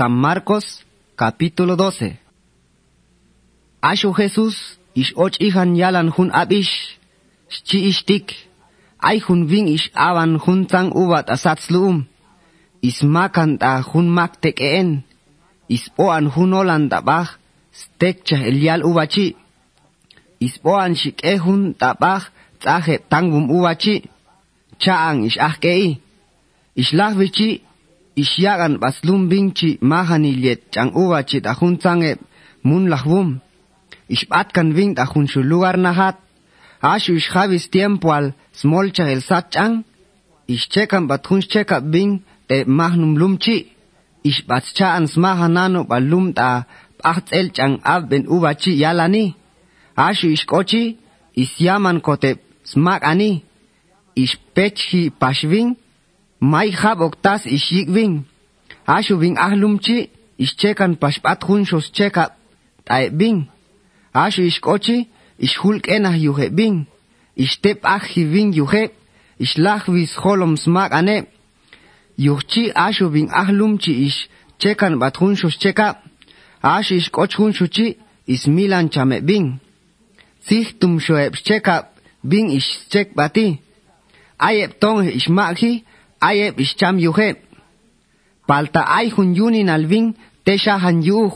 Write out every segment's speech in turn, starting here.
San Marcos, capítulo 12. Ashu Jesús, ish och ihan yalan hun abish, shchi ishtik, ay hun ving ish awan hun tang ubat asatsluum, ismakan ta hun mak tekeen, ispoan hun olan tabach, stekcha elial ubachi, ispoan shike hun tabach, tsaje tangum ubachi, chaang ish ahkei, ishlahvichi, isyagan baslum binchi mahanillet chang uga chit ajun tsange mun lahwum. Ishbatkan vint ajun su lugar nahat. Ashu ishjavis tiempo al smolcha el satchang. Ishchekan batjun cheka bin te mahnum lumchi. Ishbatschaan smahanano balum ta pachts el chang ab ben uga chi yalani. Ashu ishkochi isyaman kote smak ani. Ispechhi pashvin Maihab oktas ishikvin. Ashubin ahlumchi paspat hun junshos cheka taebin. Ashu ishkochi yuhe yuhebin. Ishtep ahivin yuheb. Ishlahvis holoms smak ane. Yuhchi ashubin ahlumchi ish chekan bat junshos cheka. Ashu ishkoch junshuchi ismilan chamebin. Sihtum shoeb cheka bin ishchek bati. Ayeb tong ishmakhi. Ish cham yuhe, palta ay hun yunin alving, tesha han yuh,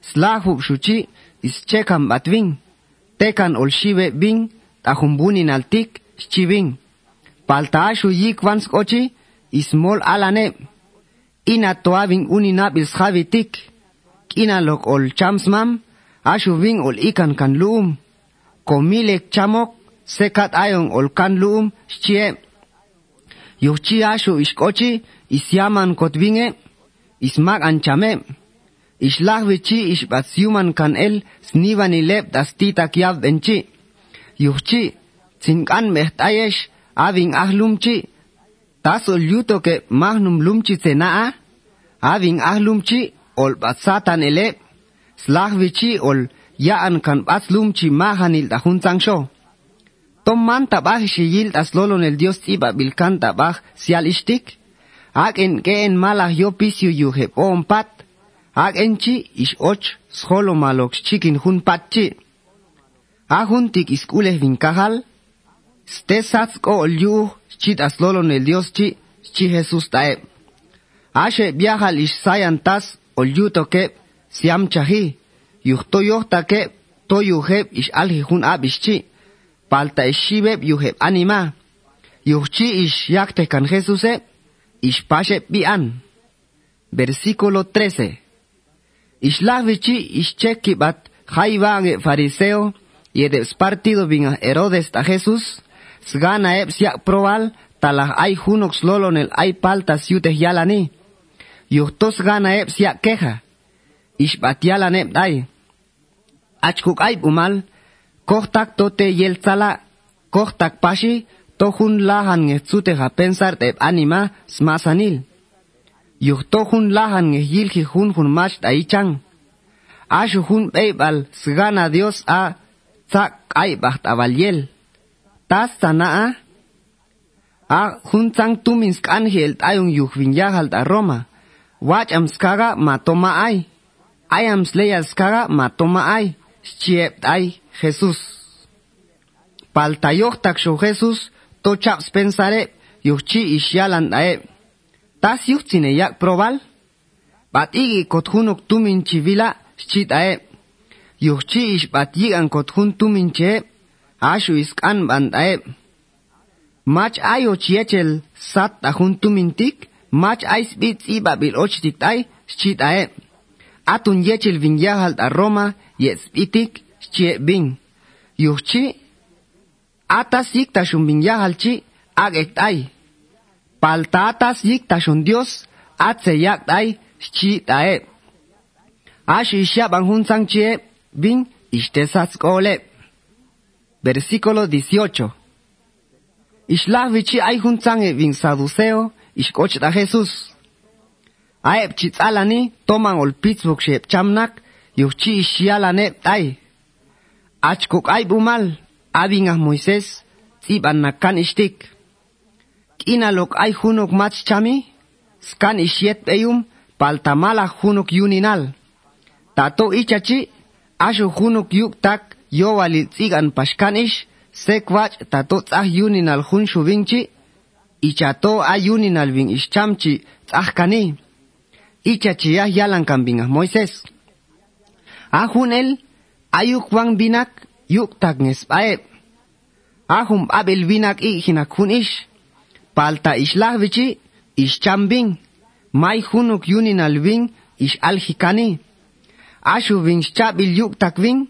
slahub shuchi, is chekan batving, tekan ol shive bing, tahumbunin altik, chiving, palta ashu yik vans kochi, ismol alane, ina toaving uninab is javitik, kina lok ol chamsmam, ashu ving ol ikan kan luum, komilek chamok, sekat ayon ol kan luum, chie, Yuchia shu ishkochi isyaman kotbinge ismak anchame. Ishlah vichi ishbatsiuman kan el snivan ileb dastita kiab benchi. Yuchi tsinkan mehtayesh avin ahlumchi tas ol yuto ke mahnum lumchi tsenaa avin ahlumchi ol batsatan eleb. Slah vichi ol yaan kan batslumchi mahan il dahuntang sho. Tom man tabaj shiyil tas lolon el dios tiba bilkan tabaj sial ishtik, ak en ke en malah yo pisio yuhe on pat, ak en chi ish och scholo malok chikin hun patchi. Ahuntik iskuleh vinkahal, ste sats ko ol yuh chit as lolon el dios chi, chi Jesus tae. Ashe viajal ish sayan tas ol yuto ke siam chahi, yuhto yohta ke to yuheb ish alhi hun abishchi, palta ishibeb yuheb anima, yuhchi ish yakte kan Jesuse, ish pashe bian. Versículo 13. Ishlavichi ish cheki bat jaivange fariseo, yedes partido vinga Herodes ta Jesús, sgana eb siak probal, talah ay hunox lolon el ay palta siuteh yalani, yuhtos gana eb siak queja, ish batialan eb ay. Achkuk ay umal, kohtak tote yeltzala, kohtak pashi, tohun lahan ngeztuteja pensar teb anima smasanil. Yuh tohun lahan ngejilji hun hun mach taichan. Ashu hun peibal sgana Dios a tzak aibaht avaliel. Tas tanaa, a hun tzang tuminsk angel ayun yuh vinyahalt a Roma. Wach am skaga matoma ay. Ayam sleya skaga matoma ay. Chiep ay Jesús. Paltayoh taksho Jesús, to chaps pensare, yuhchi ishyalan dae. Tas yuhtine yak probal? Bat igi kothunok tumin chivila, shchit ae. Yuhchi ish bat yigan kothun tumin che, ashu iskan band ae. Mach ayo chiechel sat ahun tumin tik, mach ais bits iba bil ochtik ay, shchit ae. Atun yechel vinyahal a Roma, yes itik che bin yuchi atasik tashun bin yahalchi aget ay paltatas yik tashun dios atse yak ay chi tae. Ashisha bang hun sang bin istesas kole versículo 18 Ishlavichi ay hun e bin saduceo ishkoch da Jesus. Aep chitzalani toman ol pitzbok chamnak yuchi ishialane ay. Achkuk ay bumal, abingah Moisés, tsiban nakan ishtik. Kinalok ay hunok mach chami, skan ishiet beyum, paltamala hunuk yuninal. Tato ichachi, ashu hunuk yuk tak yowali tsigan pashkanish, sekwach tato tsah yuninal hun shubinchi, ichato a yuninal ving ischamchi tsahkani. Ichachi ya yalan kambingah Moises. Ahunel ayuk wang binak yuk tak ngesbaeb. Ahum abel binak ihinak hun ish. Palta ish lahvichi ish chambing. Mai hunuk yunin alwing ish alhikani. Ashu wing chabil yuk tak wing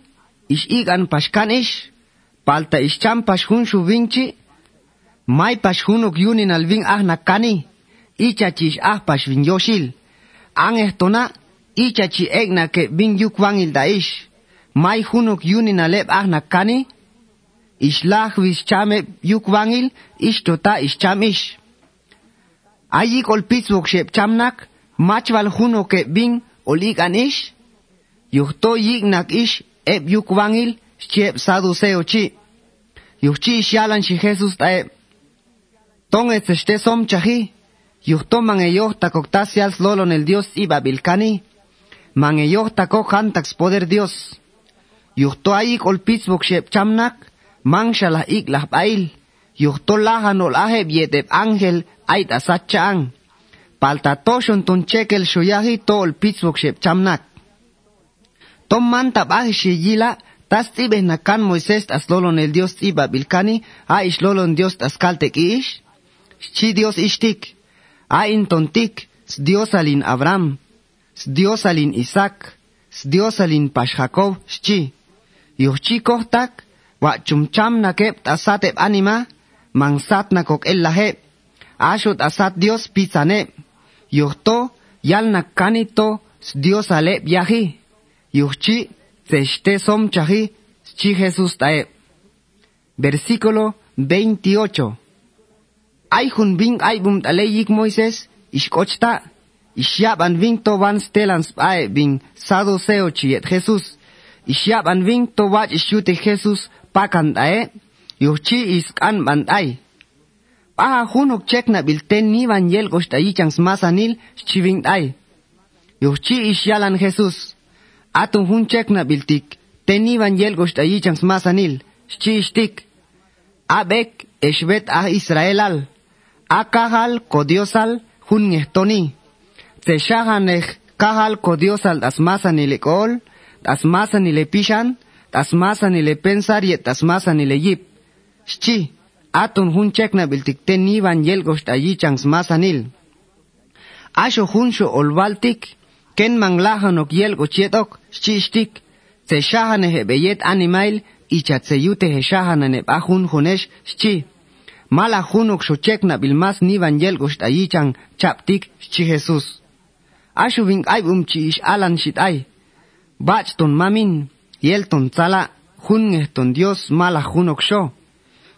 ish igan pashkan ish. Palta ish cham pashkun shu wingchi. Mai pashkunuk yunin alwing ah nakani. Ichachish ah pashwing yoshil. Ang ehtona icha chi egna ke bin yuk wangil da ish. Mai hunuk yunin alep ahna kani. Ish lah vis chame yuk wangil, ish tota ish cham ish. Ayik ol pizuk shep chamnak, machval hunuk ke bin olik an ish. Yuhto yignak ish eb yukwangil shep saduseo chi. Yuhchi ish yalan shi Jesus ta eb. Tong ez este som chahi, yuhto mange yoh takoktasias lolon el dios iba bilkani. Yuhto Man eyoh takok hantax poder Dios. Yuhto ayik ol pitzvok shep chamnak, man shalah ik lah bail. Yuhto lahan ol aheb yeteb angel ait asachang. Palta toshon ton chekel shoyahi pitzvok shep chamnak. Tom manta bahi sheyila, tas nakan Moisés tas lolon el Dios iba bilkani, a ish lolon Dios tas kaltek ish. Chi Dios ishtik. A intontik, Dios alin Abraham, Dios alin Isaac, Dios alin Pash Jacob, chi. Yuhchi kohtak, wa chumcham nakep tasatep anima, mangsat nakok el lahep. Ashut asat Dios pisane. Yuhto, yal nakanito, Dios alep yahi. Yuhchi, seshte som chahi, chi Jesús tae. Versículo 28. Ay hun bing ay bum taleyik Moises, ishkochta, Ishiaban vinto van stelans ae bin sado seo chiet Jesus. Ishiaban vinto wat ishute Jesus pakan ae. Yuchi is kan band ae. Paha hunok chekna bil ten ni van yel gosta ichans masanil chivin ae. Yuchi ishialan Jesus. Atun hun chekna bil tik. teni ni van yel gosta ichans masanil chi ishtik. Abek eshvet ah Israelal. Akahal kodiosal hun nyetoni. Kodiosal hun. Teshahanech kahal kodiosal das masanil ekol, das masanil epishan, das masanil pensar yet das masanil yip. Chi. atun hun chekna biltik ten iban yelgost ayichangs masanil. Asho hunsho olvaltik, ken manglahanok yelgo chietok, shishtik, se shahane he beyet animail, ichat se yute he shahane bahun hunesh, shi. Mala hunok sho chekna bilmas nivan yelgost ayichang chaptik, shi Jesus. Asho ving aibum chi ish alan shit ay. Bach ton mamin, yelton tsala, hun ton Dios mala hunok sho.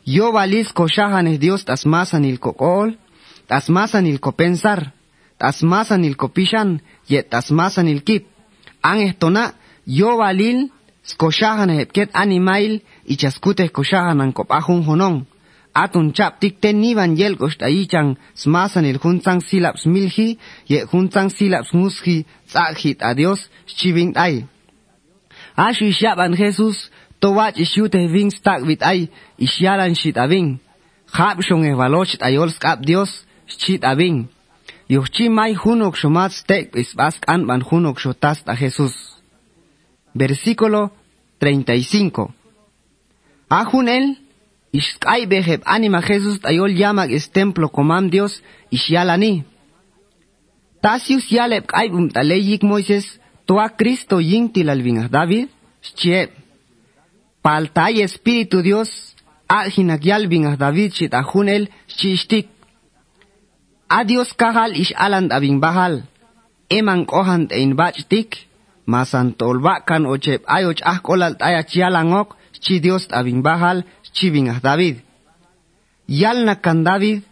Yo valis koshahanes Dios tas masanil kokol, tas masanil kopensar, tas masanil kopishan, yet tas masanil kip. Ang ehtona, yo valil skoshahanes epket animail, y chaskute koshahanan kopahun honong. Atun chap tik ten nivan yel gost ayichang smasanil hunsang silaps milhi, ye hunsang silaps mushi, tzahit adios, chiving ay. Ashu ishaban Jesus, towach ishute ving stak vit ay ishyalan shit aving. Hab shong e valoch ayol skap Dios shit aving. Yuchi mai hunok shomat stek is bask anban hunok shotas a Jesús. Versículo 35. Ahun el, ishkai beheb anima Jesús ayol llamak es templo comam Dios ishyalani. Tasius yalep kaibum taleyik Moises, toa Cristo yingtil alvingah David, shchiep. paltay Espíritu Dios, ajinak yalvin a David shit a junel shishtik. A Dios kahal ish aland abing bahal, eman kohant ein bachtik, masan tolbakan ochep ayoch ah kolal taya chialangok, chi Dios abing bahal, chiving a David. Yal nakan David,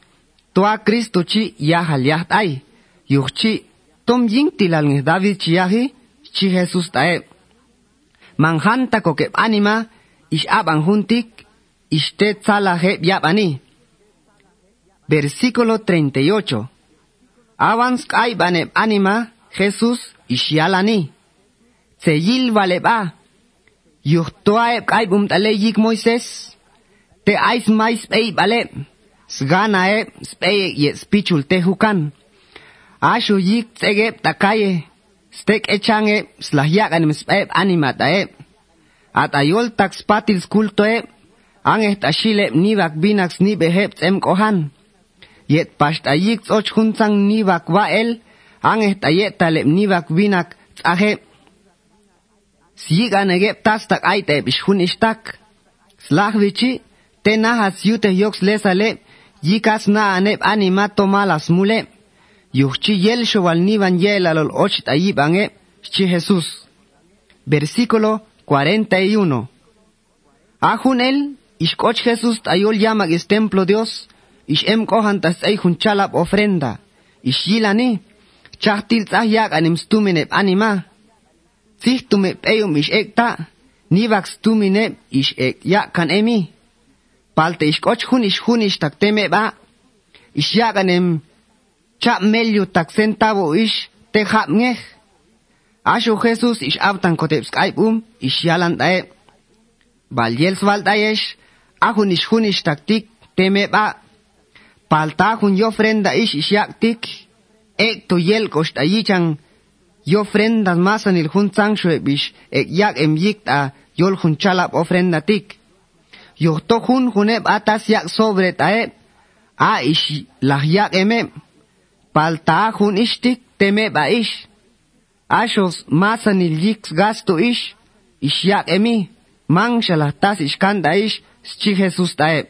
toa Cristo chi yahal yaht ay, yuchi, tom ying tilal nge David chi yahi, chi Jesus tae. Manhanta kokep anima, ish aban juntik, ishte tzala heb yabani. Versículo 38. Avans kai baneb anima, Jesus ishialani. Tseyil valeba. Yuhtoaeb kaibum tale yik Moises. Te ais mais pei bale. Sganaeb spei ye spichul te hukan. Ashu yik tsegeb takaye. Stek echange slahyakan speb animataeb. At ayol tax patils kultoeb. Angeh tashile nibak binax ni beheb tsem kohan. Yet pasht ayik tsoch hunsang nibak wael. Angeh tayet taleb nibak binak tsaheb. Siga negeb tas tak aite bishun ishtak. Slah vichi, te nahas yute yoks lesale, yikas na aneb animato malas mule. Yuchi yel nivan yel alol ochit ayib ange, chi Jesús. Versículo 41. Ajun el, ishkoch Jesús ayol llama es templo Dios, ish em kohan tas ay chalap ofrenda, ish yilani, chahtil tzahyak anim stumineb anima, Sihtume peyum ish ekta, nivax tumine ish ek ya kan emi. palte ixkoch jun ixjun ixtakteme b'a. Ixyaqanem cha'melyu taksentavo ix tejabngej axu Jesús ix'abtan kotebsk'ayb'um ixyalan da'e balyel sbaldayex ajun ixjun ixtaktik teme b'a. Paltajun yo ofrenda ix ixyaqtik ek toyel koxt'ayichan yo ofrendas masan iljun tzanxueb'ix ek yak emyik t'a yol jun chalab ofrendatik tik. Yo to hun huneb atas yak sobre tae a ish lah yak eme palta hun ishtik teme ba ish. Ashos masan il yiks gasto ish ish yak emi mang shalah tas ish kanda ish ski Jesus tae.